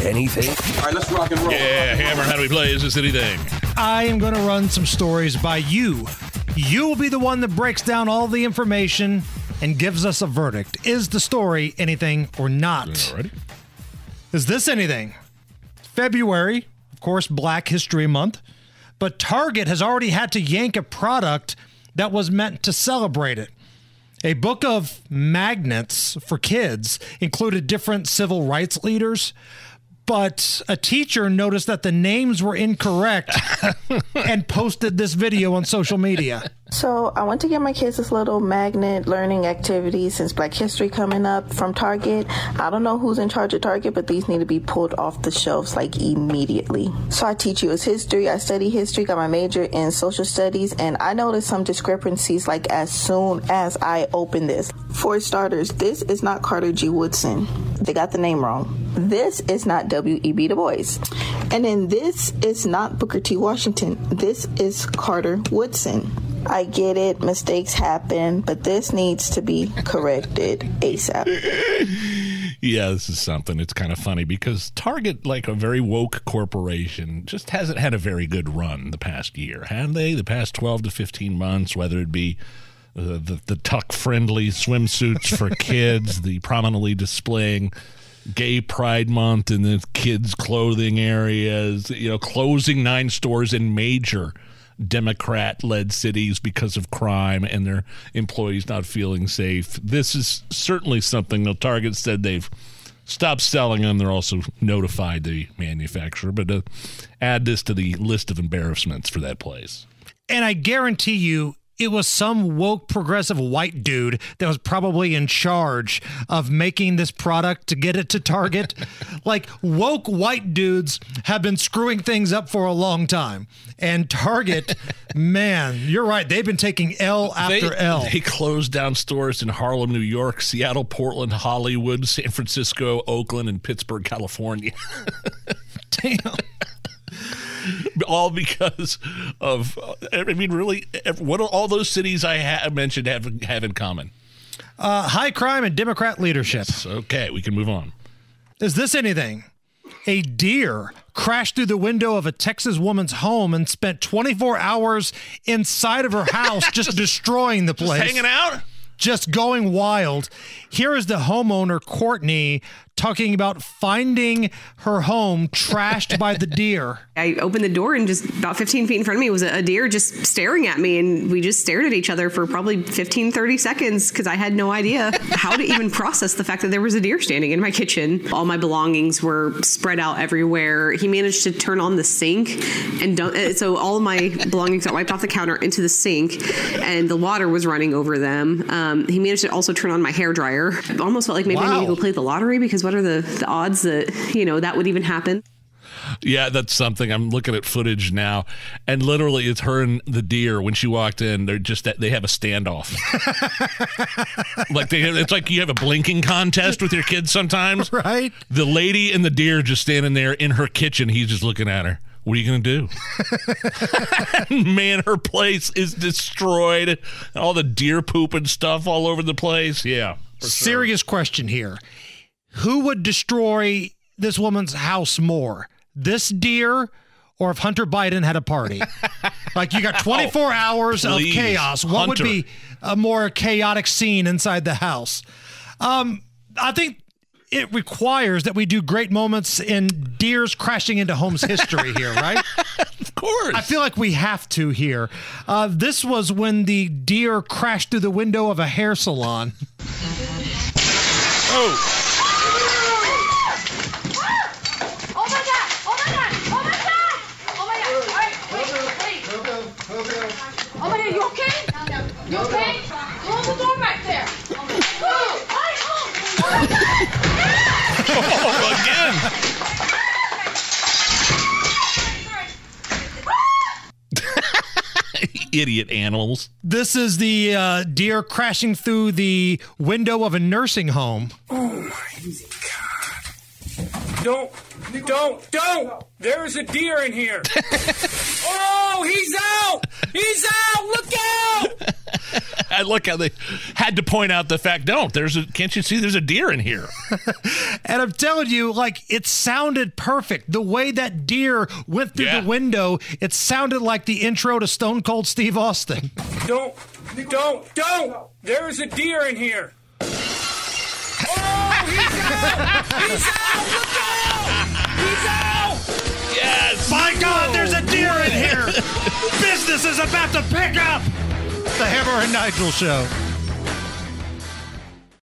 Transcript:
anything? All right, let's rock and roll. Yeah, Hammer, how do we play? Is this anything? I am going to run some stories by you. You will be the one that breaks down all the information and gives us a verdict. Is the story anything or not? Ready? Is this anything? February, of course, Black History Month, but Target has already had to yank a product that was meant to celebrate it. A book of magnets for kids included different civil rights leaders, but a teacher noticed that the names were incorrect and posted this video on social media. So I went to get my kids this little magnet learning activity since Black History coming up from Target. I don't know who's in charge of Target, but these need to be pulled off the shelves like immediately. So I teach U.S. history, I study history, got my major in social studies, and I noticed some discrepancies like as soon as I opened this. For starters, this is not Carter G. Woodson. They got the name wrong. This is not W.E.B. Du Bois. And then this is not Booker T. Washington. This is Carter Woodson. I get it, mistakes happen, but this needs to be corrected ASAP. Yeah, this is something. It's kind of funny because Target, like a very woke corporation, just hasn't had a very good run the past year, have they? The past 12 to 15 months, whether it be uh, the, the tuck friendly swimsuits for kids, the prominently displaying gay pride month in the kids' clothing areas, you know, closing nine stores in major Democrat led cities because of crime and their employees not feeling safe. This is certainly something the Target said they've stopped selling them. They're also notified the manufacturer, but uh, add this to the list of embarrassments for that place. And I guarantee you, it was some woke progressive white dude that was probably in charge of making this product to get it to Target. like woke white dudes have been screwing things up for a long time. And Target, man, you're right. They've been taking L after they, L. They closed down stores in Harlem, New York, Seattle, Portland, Hollywood, San Francisco, Oakland, and Pittsburg, California. Damn all because of I mean, really, what all those cities I ha- mentioned have have in common? Uh, high crime and Democrat leadership. Yes. Okay, we can move on. Is this anything? A deer crashed through the window of a Texas woman's home and spent 24 hours inside of her house, just, just destroying the place. hanging out? Just going wild. Here is the homeowner, Courtney, talking about finding her home trashed by the deer. I opened the door and just about 15 feet in front of me was a deer just staring at me. And we just stared at each other for probably 15, 30 seconds because I had no idea how to even process the fact that there was a deer standing in my kitchen. All my belongings were spread out everywhere. He managed to turn on the sink and dump, so all my belongings got wiped off the counter into the sink and the water was running over them. Um, Um, he managed to also turn on my hair dryer. I almost felt like maybe wow. I need to go play the lottery because what are the, the odds that, you know, that would even happen? Yeah, that's something. I'm looking at footage now, and literally, it's her and the deer. When she walked in, they're just they have a standoff. like they, it's like you have a blinking contest with your kids sometimes, right? The lady and the deer just standing there in her kitchen. He's just looking at her. What are you going to do? Man, her place is destroyed. All the deer poop and stuff all over the place. Yeah. Serious sure. question here. Who would destroy this woman's house more? This deer or if Hunter Biden had a party? like you got 24 oh, hours please, of chaos. What Hunter. would be a more chaotic scene inside the house? Um, I think it requires that we do great moments in deers crashing into homes history here, right? of course. I feel like we have to here. Uh, this was when the deer crashed through the window of a hair salon. oh. you okay? Idiot animals. This is the uh, deer crashing through the window of a nursing home. Oh my god. Don't, don't, don't! There's a deer in here. oh, he's out! He's out! Look out! I look how they had to point out the fact. Don't there's a can't you see there's a deer in here? And I'm telling you, like, it sounded perfect. The way that deer went through Yeah. the window, it sounded like the intro to Stone Cold Steve Austin. Don't, don't, don't! There's a deer in here. Oh, he's out! He's out! Look out! He's out! Yes. My God, there's a deer in here! Business is about to pick up! The Hammer and Nigel Show.